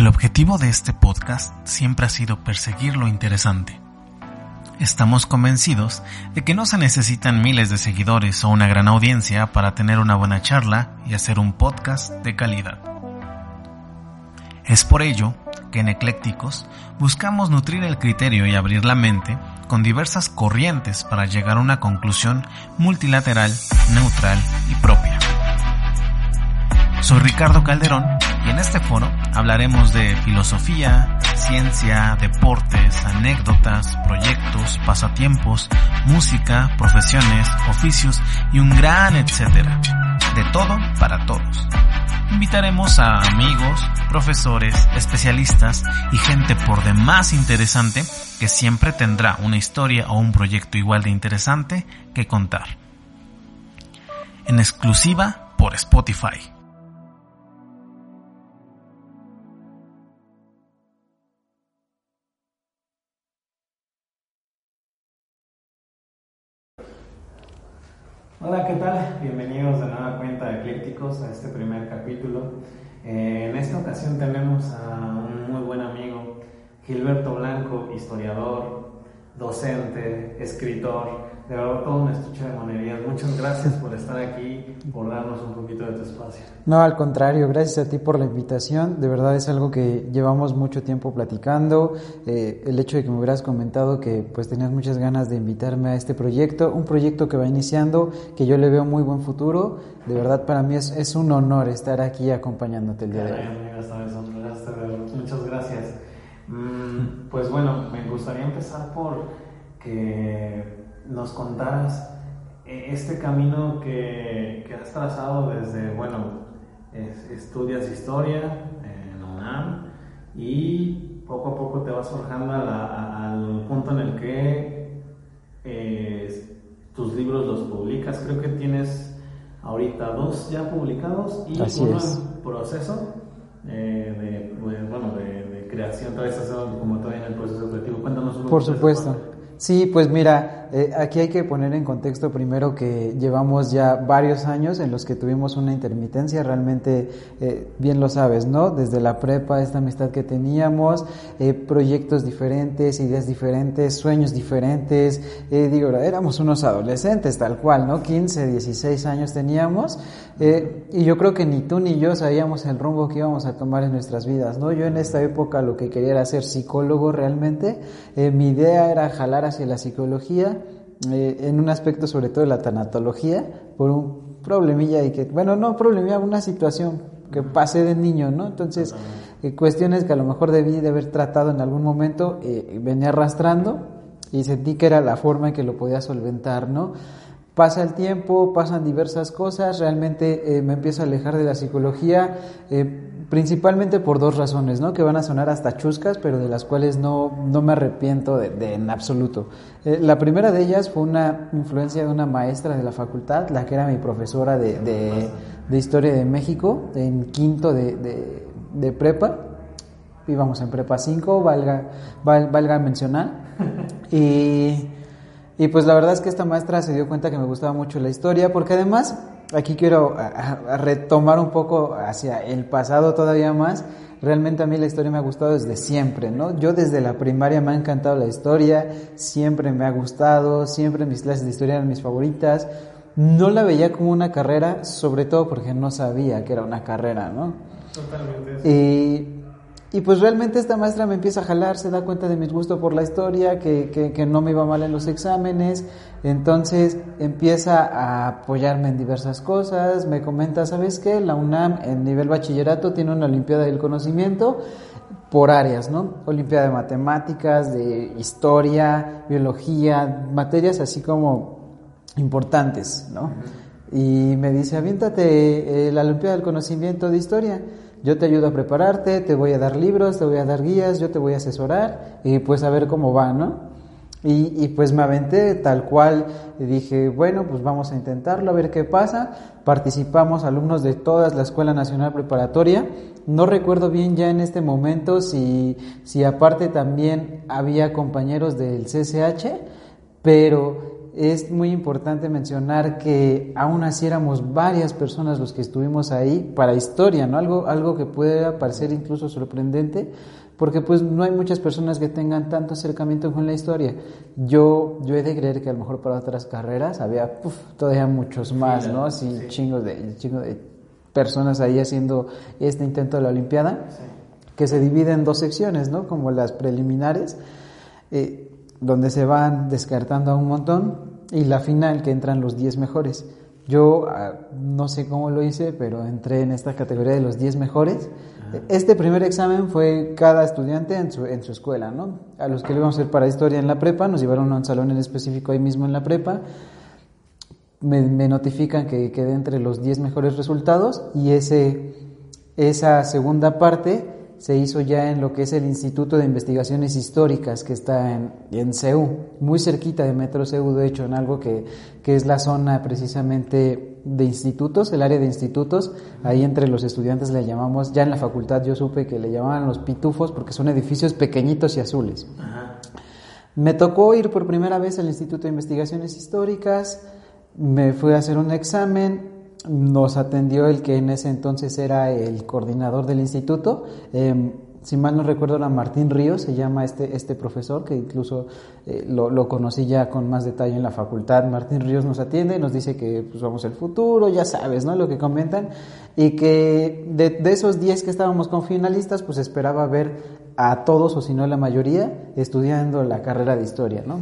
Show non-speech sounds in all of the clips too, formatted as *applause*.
El objetivo de este podcast siempre ha sido perseguir lo interesante. Estamos convencidos de que no se necesitan miles de seguidores o una gran audiencia para tener una buena charla y hacer un podcast de calidad. Es por ello que en Eclécticos buscamos nutrir el criterio y abrir la mente con diversas corrientes para llegar a una conclusión multilateral, neutral y propia. Soy Ricardo Calderón y en este foro hablaremos de filosofía, ciencia, deportes, anécdotas, proyectos, pasatiempos, música, profesiones, oficios y un gran etcétera. De todo para todos. Invitaremos a amigos, profesores, especialistas y gente por demás interesante que siempre tendrá una historia o un proyecto igual de interesante que contar. En exclusiva por Spotify. Hola, ¿qué tal? Bienvenidos de nueva cuenta de Eclécticos a este primer capítulo. Eh, en esta ocasión tenemos a un muy buen amigo, Gilberto Blanco, historiador, docente, escritor, de verdad todo un estuche de monerías. Muchas gracias por estar aquí, por darnos un poquito de tu espacio. No, al contrario, gracias a ti por la invitación. De verdad es algo que llevamos mucho tiempo platicando. Eh, el hecho de que me hubieras comentado que pues tenías muchas ganas de invitarme a este proyecto, un proyecto que va iniciando, que yo le veo muy buen futuro. De verdad para mí es, es un honor estar aquí acompañándote el día de hoy. Muchas gracias. Mm, pues bueno, me gustaría empezar por que nos contaras eh, este camino que, que has trazado desde, bueno, estudias historia en UNAM y poco a poco te vas forjando al punto en el que eh, tus libros los publicas. Creo que tienes ahorita dos ya publicados y uno en proceso eh, de, bueno, de, creación, todavía estás como todavía en el proceso creativo. Cuéntanos un poco. Por supuesto. Sí, pues mira, eh, aquí hay que poner en contexto primero que llevamos ya varios años en los que tuvimos una intermitencia, realmente eh, bien lo sabes, ¿no? Desde la prepa, esta amistad que teníamos, eh, proyectos diferentes, ideas diferentes, sueños diferentes, digo, éramos unos adolescentes tal cual, ¿no? 15, 16 años teníamos y yo creo que ni tú ni yo sabíamos el rumbo que íbamos a tomar en nuestras vidas, ¿no? Yo en esta época lo que quería era ser psicólogo realmente, mi idea era jalar hacia la psicología, eh, en un aspecto sobre todo de la tanatología, por un problemilla y que, bueno, no problemilla, una situación que pasé de niño, ¿no? Entonces, eh, cuestiones que a lo mejor debí de haber tratado en algún momento, eh, venía arrastrando y sentí que era la forma en que lo podía solventar, ¿no? Pasa el tiempo, pasan diversas cosas, realmente me empiezo a alejar de la psicología, Principalmente por dos razones, ¿no? Que van a sonar hasta chuscas, pero de las cuales no, no me arrepiento de, en absoluto. Eh, la primera de ellas fue una influencia de una maestra de la facultad, la que era mi profesora de, de, Historia de México, en quinto de, prepa. Íbamos en prepa 5, valga, valga mencionar. Y, y pues la verdad es que esta maestra se dio cuenta que me gustaba mucho la historia, porque además aquí quiero retomar un poco hacia el pasado todavía más. Realmente a mí la historia me ha gustado desde siempre, ¿no? Yo desde la primaria me ha encantado la historia, siempre me ha gustado, siempre mis clases de historia eran mis favoritas. No la veía como una carrera, sobre todo porque no sabía que era una carrera, ¿no? Totalmente. Y y pues realmente esta maestra me empieza a jalar, se da cuenta de mi gusto por la historia, que, que, no me iba mal en los exámenes, entonces empieza a apoyarme en diversas cosas, me comenta, ¿sabes qué? La UNAM en nivel bachillerato tiene una Olimpiada del Conocimiento por áreas, ¿no? Olimpiada de Matemáticas, de Historia, Biología, materias así como importantes, ¿no? Y me dice, aviéntate eh, la Olimpiada del Conocimiento de Historia yo te ayudo a prepararte, te voy a dar libros, te voy a dar guías, yo te voy a asesorar y pues a ver cómo va, ¿no? Y, pues me aventé tal cual, y dije, bueno, pues vamos a intentarlo, a ver qué pasa. Participamos alumnos de toda la Escuela Nacional Preparatoria. No recuerdo bien ya en este momento si, si aparte también había compañeros del CCH, pero es muy importante mencionar que aún así éramos varias personas los que estuvimos ahí para historia, ¿no? Algo, algo que puede parecer incluso sorprendente, porque pues no hay muchas personas que tengan tanto acercamiento con la historia. Yo, yo he de creer que a lo mejor para otras carreras había todavía muchos más, ¿no? Así chingos de, chingos de personas ahí haciendo este intento de la Olimpiada, que se divide en dos secciones, ¿no? Como las preliminares, eh, donde se van descartando a un montón, y la final, que entran los 10 mejores. Yo ah, no sé cómo lo hice, pero entré en esta categoría de los 10 mejores. Este primer examen fue cada estudiante en su, en su escuela, ¿no? A los que le íbamos a hacer para historia en la prepa, nos llevaron a un salón en específico ahí mismo en la prepa me, notifican que quedé entre los 10 mejores resultados y ese, esa segunda parte se hizo ya en lo que es el Instituto de Investigaciones Históricas que está en, en CEU, muy cerquita de Metro CEU, de hecho, en algo que, que es la zona precisamente de institutos, el área de institutos, ahí entre los estudiantes le llamamos, ya en la facultad yo supe que le llamaban los pitufos porque son edificios pequeñitos y azules. Me tocó ir por primera vez al Instituto de Investigaciones Históricas, me fui a hacer un examen, nos atendió el que en ese entonces era el coordinador del instituto. Eh, si mal no recuerdo era Martín Ríos, se llama este, este profesor, que incluso eh, lo, lo, conocí ya con más detalle en la facultad. Martín Ríos nos atiende, nos dice que pues vamos al futuro, ya sabes, ¿no? Lo que comentan. Y que de, de esos 10 que estábamos con finalistas, pues esperaba ver a todos, o si no la mayoría, estudiando la carrera de historia, ¿no?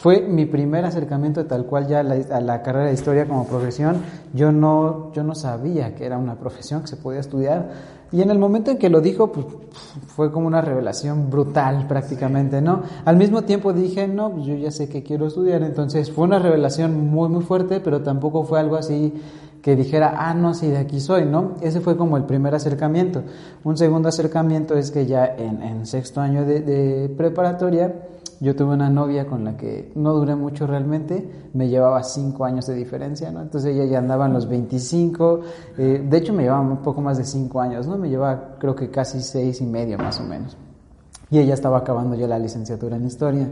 Fue mi primer acercamiento tal cual ya a la, carrera de historia como profesión. Yo no, yo no sabía que era una profesión que se podía estudiar. Y en el momento en que lo dijo, pues fue como una revelación brutal prácticamente, ¿no? Al mismo tiempo dije, no, pues yo ya sé que quiero estudiar. Entonces fue una revelación muy, muy fuerte, pero tampoco fue algo así que dijera, ah, no, sí, de aquí soy, ¿no? Ese fue como el primer acercamiento. Un segundo acercamiento es que ya en, sexto año de, de preparatoria, yo tuve una novia con la que no duré mucho realmente, me llevaba cinco años de diferencia, ¿no? Entonces ella ya andaba en los 25, eh, de hecho me llevaba un poco más de cinco años, ¿no? Me llevaba creo que casi seis y medio más o menos. Y ella estaba acabando ya la licenciatura en historia.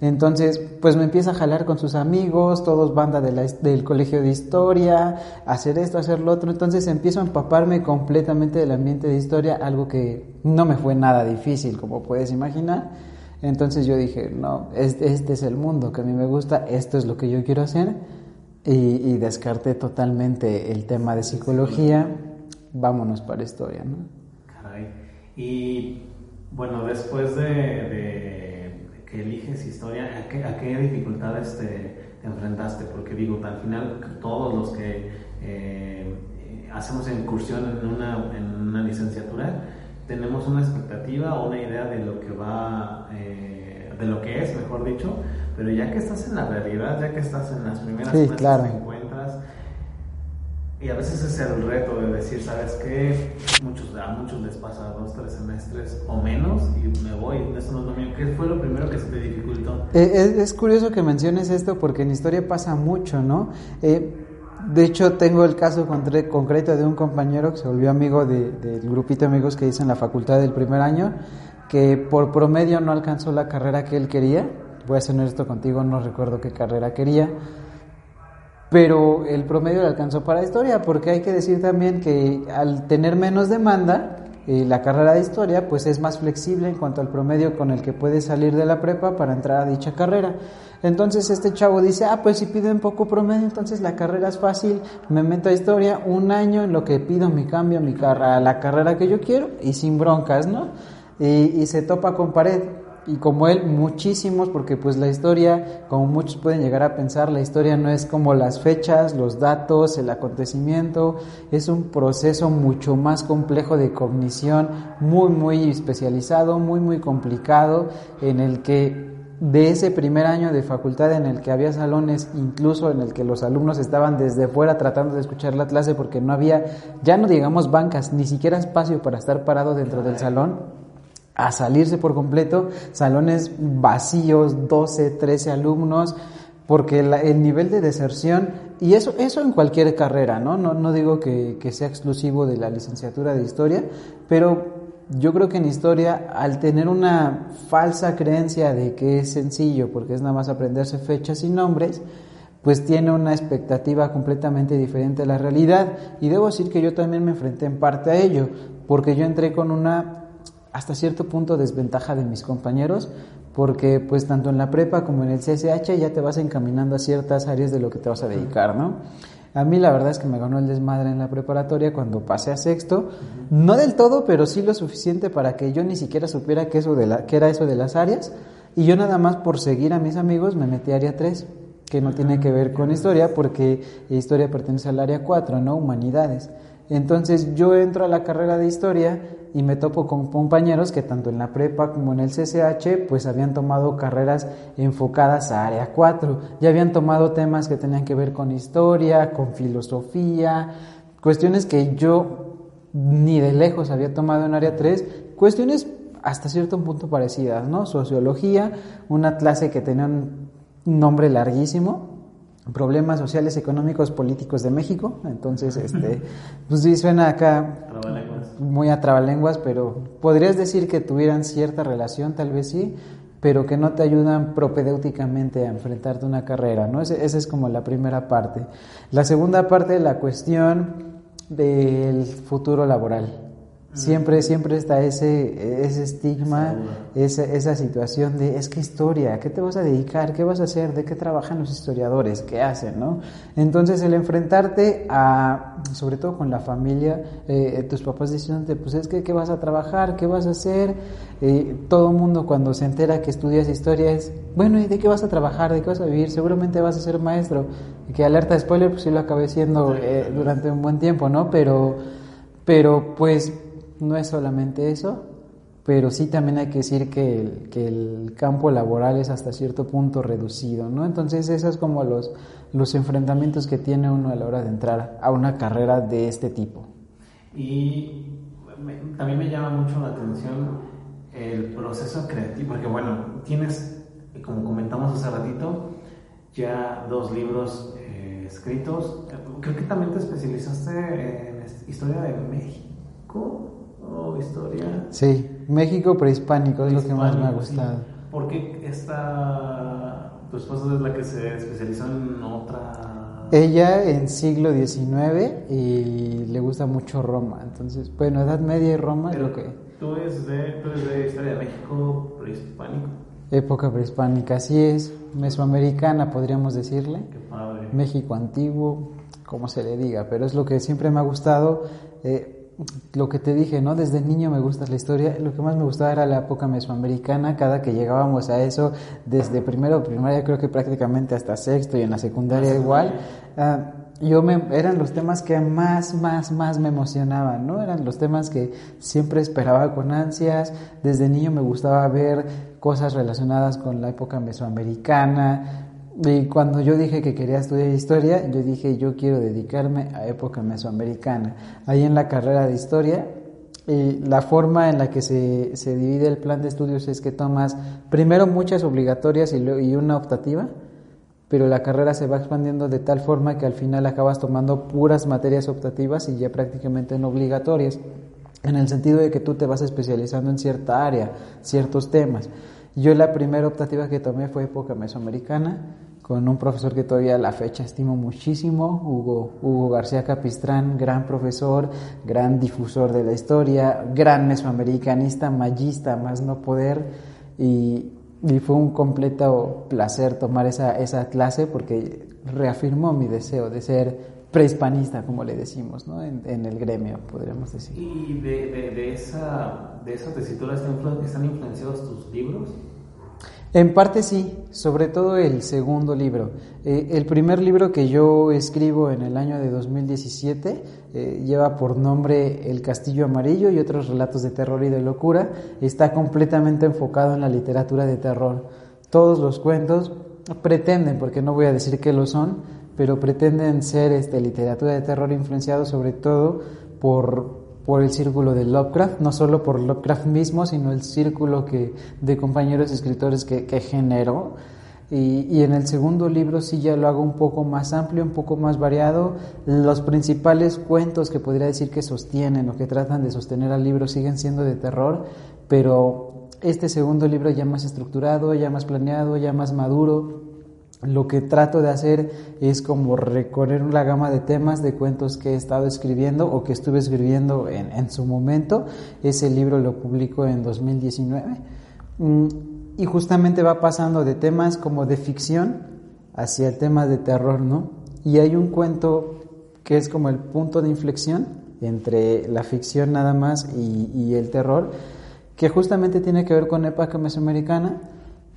Entonces, pues me empieza a jalar con sus amigos, todos banda del colegio de historia, hacer esto, hacer lo otro. Entonces empiezo a empaparme completamente del ambiente de historia, algo que no me fue nada difícil, como puedes imaginar. Entonces yo dije, no, este, es el mundo que a mí me gusta, esto es lo que yo quiero hacer y, descarté totalmente el tema de psicología, vámonos para historia, ¿no? Caray. Y bueno, después de, que eliges historia, ¿a qué, a dificultades te, enfrentaste? Porque digo, al final todos los que eh, hacemos incursión en una, en una licenciatura, tenemos una expectativa o una idea de lo que va, eh, de lo que es, mejor dicho, pero ya que estás en la realidad, ya que estás en las primeras sí, claro. te encuentras, y a veces es el reto de decir, ¿sabes qué? Muchos, a muchos les pasa dos, tres semestres o menos y me voy, eso no es lo mío. ¿Qué fue lo primero que se te dificultó? Eh, es, es, curioso que menciones esto porque en historia pasa mucho, ¿no? Eh, de hecho, tengo el caso concreto de un compañero que se volvió amigo del grupito de amigos que hice en la facultad del primer año, que por promedio no alcanzó la carrera que él quería. Voy a ser esto contigo, no recuerdo qué carrera quería. Pero el promedio le alcanzó para historia, porque hay que decir también que al tener menos demanda, eh, la carrera de historia pues es más flexible en cuanto al promedio con el que puede salir de la prepa para entrar a dicha carrera. Entonces este chavo dice, ah, pues si piden poco promedio, entonces la carrera es fácil, me meto a historia, un año en lo que pido mi cambio mi a la carrera que yo quiero y sin broncas, ¿no? Y, y se topa con pared y como él muchísimos porque pues la historia como muchos pueden llegar a pensar la historia no es como las fechas los datos el acontecimiento. Es un proceso mucho más complejo de cognición muy muy especializado muy muy complicado en el que de ese primer año de facultad en el que había salones, incluso en el que los alumnos estaban desde fuera tratando de escuchar la clase porque no había, ya no digamos bancas, ni siquiera espacio para estar parado dentro del salón, a salirse por completo, salones vacíos, 12, 13 alumnos, porque el nivel de deserción, y eso, eso en cualquier carrera, ¿no? No, no digo que, que sea exclusivo de la licenciatura de historia, pero yo creo que en historia, al tener una falsa creencia de que es sencillo, porque es nada más aprenderse fechas y nombres, pues tiene una expectativa completamente diferente a la realidad. Y debo decir que yo también me enfrenté en parte a ello, porque yo entré con una hasta cierto punto desventaja de mis compañeros, porque pues tanto en la prepa como en el CSH ya te vas encaminando a ciertas áreas de lo que te vas a dedicar, ¿no? A mí la verdad es que me ganó el desmadre en la preparatoria cuando pasé a sexto, no del todo, pero sí lo suficiente para que yo ni siquiera supiera qué, eso de la, qué era eso de las áreas, y yo nada más por seguir a mis amigos me metí a área 3, que no tiene que ver con historia, porque historia pertenece al área 4, ¿no? Humanidades. Entonces yo entro a la carrera de historia y me topo con compañeros que tanto en la prepa como en el CCH pues habían tomado carreras enfocadas a área 4, ya habían tomado temas que tenían que ver con historia, con filosofía, cuestiones que yo ni de lejos había tomado en área 3, cuestiones hasta cierto punto parecidas, ¿no? Sociología, una clase que tenía un nombre larguísimo, problemas sociales, económicos, políticos de México. Entonces, este, *laughs* pues sí suena acá muy a trabalenguas, pero podrías decir que tuvieran cierta relación, tal vez sí, pero que no te ayudan propedéuticamente a enfrentarte a una carrera, ¿no? esa es como la primera parte. La segunda parte, la cuestión del futuro laboral. Siempre, siempre está ese, ese estigma, esa, esa situación de, es que historia, ¿qué te vas a dedicar? ¿Qué vas a hacer? ¿De qué trabajan los historiadores? ¿Qué hacen? ¿no? Entonces, el enfrentarte a, sobre todo con la familia, eh, tus papás diciéndote, pues es que, ¿qué vas a trabajar? ¿Qué vas a hacer? Eh, todo el mundo cuando se entera que estudias historia es, bueno, ¿y de qué vas a trabajar? ¿De qué vas a vivir? Seguramente vas a ser maestro. Y que alerta de spoiler, pues sí lo acabé siendo eh, durante un buen tiempo, ¿no? Pero, pero pues no es solamente eso, pero sí también hay que decir que el, que el campo laboral es hasta cierto punto reducido, ¿no? Entonces esos es como los, los enfrentamientos que tiene uno a la hora de entrar a una carrera de este tipo. Y también me llama mucho la atención el proceso creativo, porque bueno, tienes, como comentamos hace ratito, ya dos libros eh, escritos. Creo que también te especializaste en historia de México historia. Sí, México prehispánico es lo que más me ha gustado. ¿Por qué esta, tu esposa es la que se especializó en otra? Ella en siglo XIX y le gusta mucho Roma, entonces, bueno, Edad Media y Roma es lo que... ¿Tú eres, de, ¿Tú eres de historia de México prehispánico? Época prehispánica, así es, mesoamericana podríamos decirle. Qué padre. México antiguo, como se le diga, pero es lo que siempre me ha gustado. Eh, lo que te dije, ¿no? Desde niño me gusta la historia. Lo que más me gustaba era la época mesoamericana. Cada que llegábamos a eso, desde primero, primaria, creo que prácticamente hasta sexto y en la secundaria igual. Ah, yo me, eran los temas que más, más, más me emocionaban, ¿no? Eran los temas que siempre esperaba con ansias. Desde niño me gustaba ver cosas relacionadas con la época mesoamericana, y cuando yo dije que quería estudiar historia, yo dije yo quiero dedicarme a época mesoamericana. Ahí en la carrera de historia, y la forma en la que se, se, divide el plan de estudios es que tomas primero muchas obligatorias y, y una optativa, pero la carrera se va expandiendo de tal forma que al final acabas tomando puras materias optativas y ya prácticamente no obligatorias, en el sentido de que tú te vas especializando en cierta área, ciertos temas. Yo la primera optativa que tomé fue época mesoamericana, con un profesor que todavía a la fecha estimo muchísimo, Hugo, Hugo García Capistrán, gran profesor, gran difusor de la historia, gran mesoamericanista, mayista, más no poder, y, fue un completo placer tomar esa, esa clase porque reafirmó mi deseo de ser prehispanista, como le decimos, ¿no? en, el gremio, podríamos decir. ¿Y de, de, de esa, de esa tesitura están influenciados tus libros? En parte sí, sobre todo el segundo libro. Eh, el primer libro que yo escribo en el año de 2017 eh, lleva por nombre El Castillo Amarillo y otros relatos de terror y de locura. Está completamente enfocado en la literatura de terror. Todos los cuentos pretenden, porque no voy a decir que lo son, pero pretenden ser este, literatura de terror influenciado sobre todo por por el círculo de Lovecraft, no solo por Lovecraft mismo, sino el círculo que, de compañeros escritores que, generó. Y, y, en el segundo libro sí ya lo hago un poco más amplio, un poco más variado. Los principales cuentos que podría decir que sostienen o que tratan de sostener al libro siguen siendo de terror, pero este segundo libro ya más estructurado, ya más planeado, ya más maduro, lo que trato de hacer es como recorrer la gama de temas de cuentos que he estado escribiendo o que estuve escribiendo en, en su momento. Ese libro lo publico en 2019. Mm, y justamente va pasando de temas como de ficción hacia el tema de terror, ¿no? Y hay un cuento que es como el punto de inflexión entre la ficción nada más y, y el terror, que justamente tiene que ver con época mesoamericana,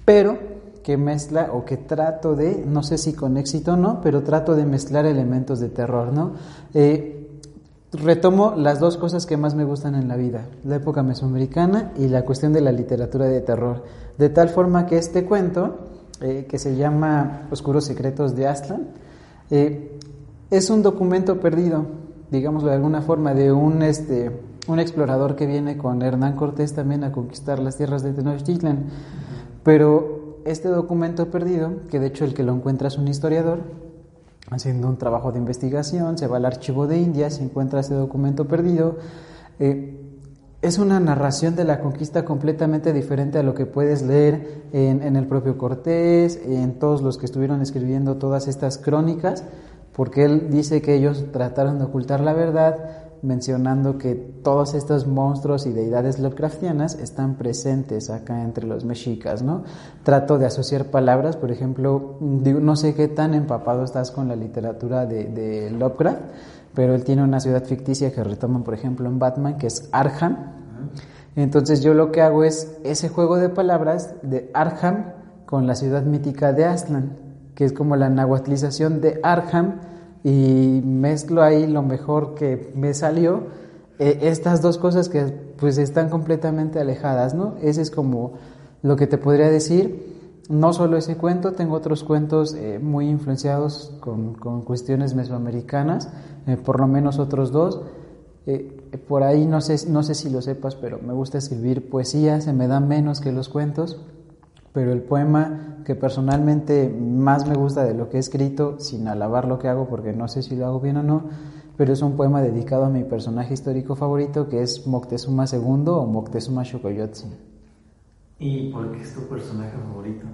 pero que mezcla o que trato de, no sé si con éxito o no, pero trato de mezclar elementos de terror, ¿no? Eh, retomo las dos cosas que más me gustan en la vida, la época mesoamericana y la cuestión de la literatura de terror, de tal forma que este cuento, eh, que se llama Oscuros Secretos de Aslan, eh, es un documento perdido, digámoslo de alguna forma, de un, este, un explorador que viene con Hernán Cortés también a conquistar las tierras de Tenochtitlan, pero este documento perdido, que de hecho el que lo encuentra es un historiador, haciendo un trabajo de investigación, se va al archivo de India, se encuentra ese documento perdido. Eh, es una narración de la conquista completamente diferente a lo que puedes leer en, en, el propio Cortés, en todos los que estuvieron escribiendo todas estas crónicas, porque él dice que ellos trataron de ocultar la verdad, mencionando que todos estos monstruos y deidades Lovecraftianas están presentes acá entre los mexicas, ¿no? Trato de asociar palabras, por ejemplo, digo, no sé qué tan empapado estás con la literatura de, de, Lovecraft, pero él tiene una ciudad ficticia que retoman, por ejemplo, en Batman, que es Arkham. Entonces yo lo que hago es ese juego de palabras de Arkham con la ciudad mítica de Aslan, que es como la nahuatlización de Arkham y mezclo ahí lo mejor que me salió, eh, estas dos cosas que pues están completamente alejadas, ¿no? Ese es como lo que te podría decir. No solo ese cuento, tengo otros cuentos eh, muy influenciados con, con, cuestiones mesoamericanas, eh, por lo menos otros dos. por ahí no sé, no sé si lo sepas, pero me gusta escribir poesía, se me da menos que los cuentos pero el poema que personalmente más me gusta de lo que he escrito, sin alabar lo que hago porque no sé si lo hago bien o no, pero es un poema dedicado a mi personaje histórico favorito que es Moctezuma II o Moctezuma Xocoyotzin. ¿Y por qué es tu personaje favorito?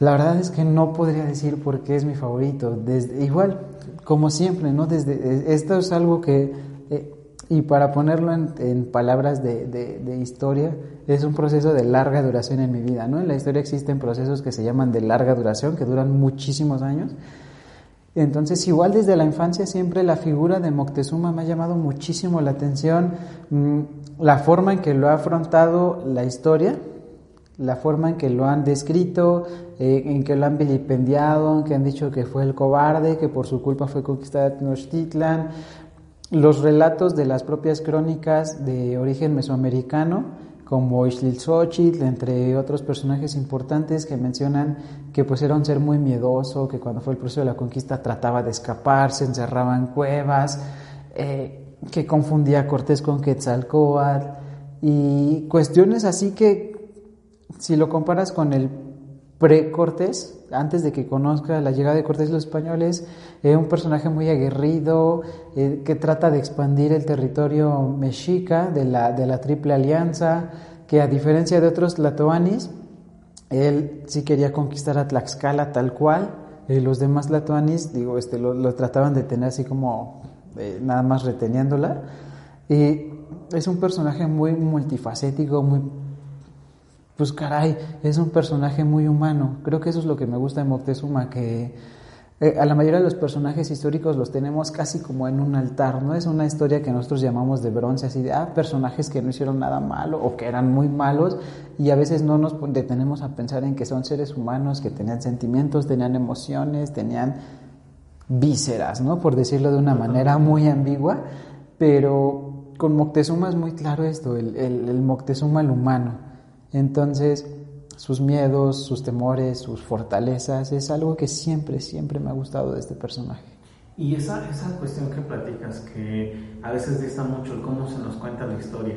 La verdad es que no podría decir por qué es mi favorito. Desde, igual, como siempre, ¿no? Desde, esto es algo que eh, y para ponerlo en, palabras de, historia, es un proceso de larga duración en mi vida, ¿no? En la historia existen procesos que se llaman de larga duración, que duran muchísimos años. Entonces, igual desde la infancia siempre la figura de Moctezuma me ha llamado muchísimo la atención, mm, la forma en que lo ha afrontado la historia, la forma en que lo han descrito, eh, en que lo han vilipendiado, en que han dicho que fue el cobarde, que por su culpa fue conquistada Tenochtitlan, los relatos de las propias crónicas de origen mesoamericano, como Ixtlilxóchitl, entre otros personajes importantes que mencionan que pues era un ser muy miedoso, que cuando fue el proceso de la conquista trataba de escapar, se encerraba en cuevas, eh, que confundía a Cortés con Quetzalcóatl y cuestiones así que si lo comparas con el pre-Cortés, antes de que conozca la llegada de Cortés los españoles, es un personaje muy aguerrido eh, que trata de expandir el territorio mexica de la, de la Triple Alianza, que a diferencia de otros latoanis, él sí quería conquistar a Tlaxcala tal cual, eh, los demás latoanis, digo, este, lo, trataban de tener así como eh, nada más reteniéndola, y es un personaje muy multifacético, muy pues caray, es un personaje muy humano. Creo que eso es lo que me gusta de Moctezuma, que eh, a la mayoría de los personajes históricos los tenemos casi como en un altar, ¿no? Es una historia que nosotros llamamos de bronce, así de, ah, personajes que no hicieron nada malo o que eran muy malos y a veces no nos detenemos a pensar en que son seres humanos, que tenían sentimientos, tenían emociones, tenían vísceras, ¿no? Por decirlo de una manera muy ambigua, pero con Moctezuma es muy claro esto, el, el, el Moctezuma el humano. Entonces, sus miedos, sus temores, sus fortalezas, es algo que siempre, siempre me ha gustado de este personaje. Y esa, esa cuestión que platicas, que a veces dista mucho el cómo se nos cuenta la historia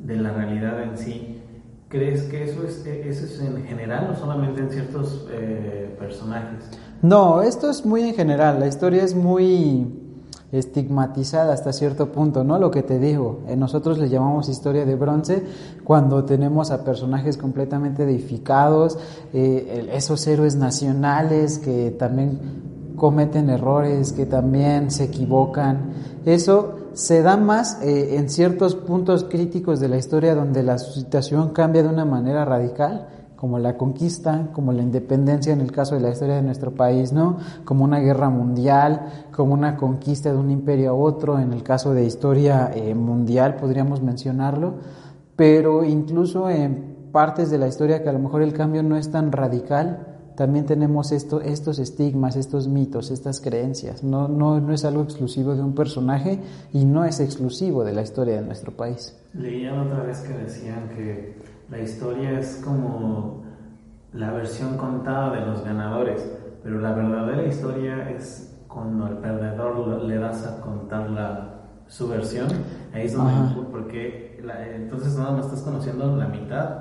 de la realidad en sí, ¿crees que eso es, eso es en general o solamente en ciertos eh, personajes? No, esto es muy en general, la historia es muy estigmatizada hasta cierto punto, ¿no? Lo que te digo, eh, nosotros le llamamos historia de bronce cuando tenemos a personajes completamente edificados, eh, esos héroes nacionales que también cometen errores, que también se equivocan. Eso se da más eh, en ciertos puntos críticos de la historia donde la situación cambia de una manera radical como la conquista, como la independencia en el caso de la historia de nuestro país, ¿no? Como una guerra mundial, como una conquista de un imperio a otro, en el caso de historia eh, mundial podríamos mencionarlo, pero incluso en partes de la historia que a lo mejor el cambio no es tan radical, también tenemos esto, estos estigmas, estos mitos, estas creencias. No, no, no es algo exclusivo de un personaje y no es exclusivo de la historia de nuestro país. Leía otra vez que decían que la historia es como la versión contada de los ganadores, pero la verdadera historia es cuando al perdedor le das a contar la, su versión. Ahí es donde, porque entonces nada más estás conociendo la mitad,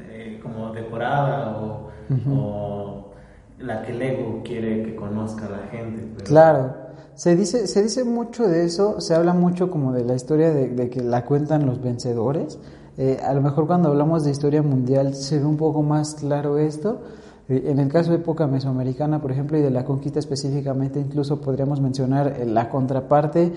eh, como decorada o, o, la que el ego quiere que conozca la gente. Claro. Se dice, se dice mucho de eso, se habla mucho como de la historia de, de que la cuentan los vencedores, eh, a lo mejor cuando hablamos de historia mundial se ve un poco más claro esto. Eh, en el caso de época mesoamericana, por ejemplo, y de la conquista específicamente, incluso podríamos mencionar eh, la contraparte,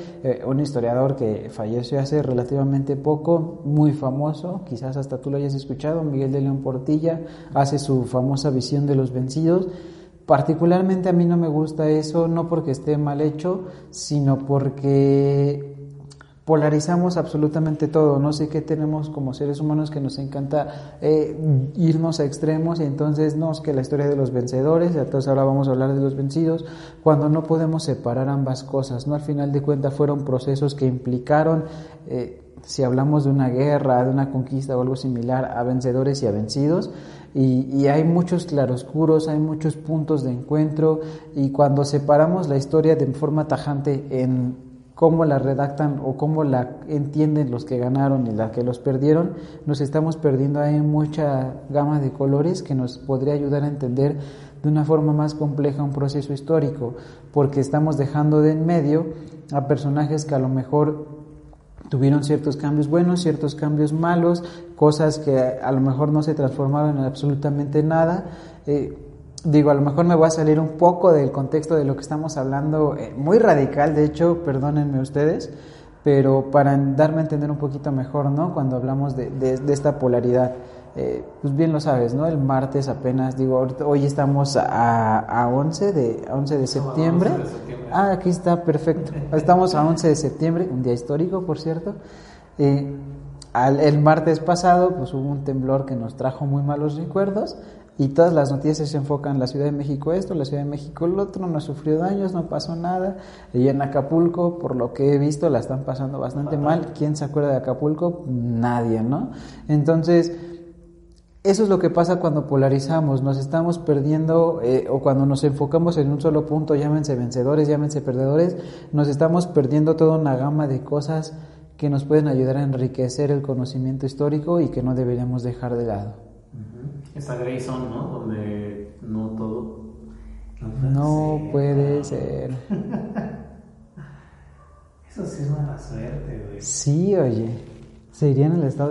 un historiador que falleció hace relativamente poco, muy famoso, quizás hasta tú lo hayas escuchado, Miguel de León Portilla, hace su famosa visión de los vencidos. Particularmente a mí no me gusta eso, no porque esté mal hecho, sino porque polarizamos absolutamente todo. No sé qué tenemos como seres humanos que nos encanta eh, irnos a extremos y entonces no es que la historia de los vencedores, entonces ahora vamos a hablar de los vencidos, cuando no podemos separar ambas cosas. No al final de cuentas fueron procesos que implicaron, eh, si hablamos de una guerra, de una conquista o algo similar, a vencedores y a vencidos. Y, y, hay muchos claroscuros, hay muchos puntos de encuentro y cuando separamos la historia de forma tajante en cómo la redactan o cómo la entienden los que ganaron y la que los perdieron, nos estamos perdiendo ahí mucha gama de colores que nos podría ayudar a entender de una forma más compleja un proceso histórico, porque estamos dejando de en medio a personajes que a lo mejor tuvieron ciertos cambios buenos, ciertos cambios malos, cosas que a lo mejor no se transformaron en absolutamente nada. Eh, digo, a lo mejor me voy a salir un poco del contexto de lo que estamos hablando, eh, muy radical, de hecho, perdónenme ustedes, pero para darme a entender un poquito mejor, ¿no? Cuando hablamos de, de, esta polaridad. Eh, pues bien lo sabes, ¿no? El martes apenas, digo, hoy estamos a, a 11 de, 11 de septiembre. Ah, aquí está, perfecto. Estamos a 11 de septiembre, un día histórico, por cierto. Eh, el martes pasado, pues hubo un temblor que nos trajo muy malos recuerdos y todas las noticias se enfocan en la Ciudad de México esto, la Ciudad de México el otro, no sufrió daños, no pasó nada. Y en Acapulco, por lo que he visto, la están pasando bastante mal. ¿Quién se acuerda de Acapulco? Nadie, ¿no? Entonces, eso es lo que pasa cuando polarizamos, nos estamos perdiendo eh, o cuando nos enfocamos en un solo punto, llámense vencedores, llámense perdedores, nos estamos perdiendo toda una gama de cosas que nos pueden ayudar a enriquecer el conocimiento histórico y que no deberíamos dejar de lado. Esta Grayson, ¿no? Donde no todo. No, puede ser. *laughs* Eso sí es mala suerte, güey. Sí, oye. Se iría en el estado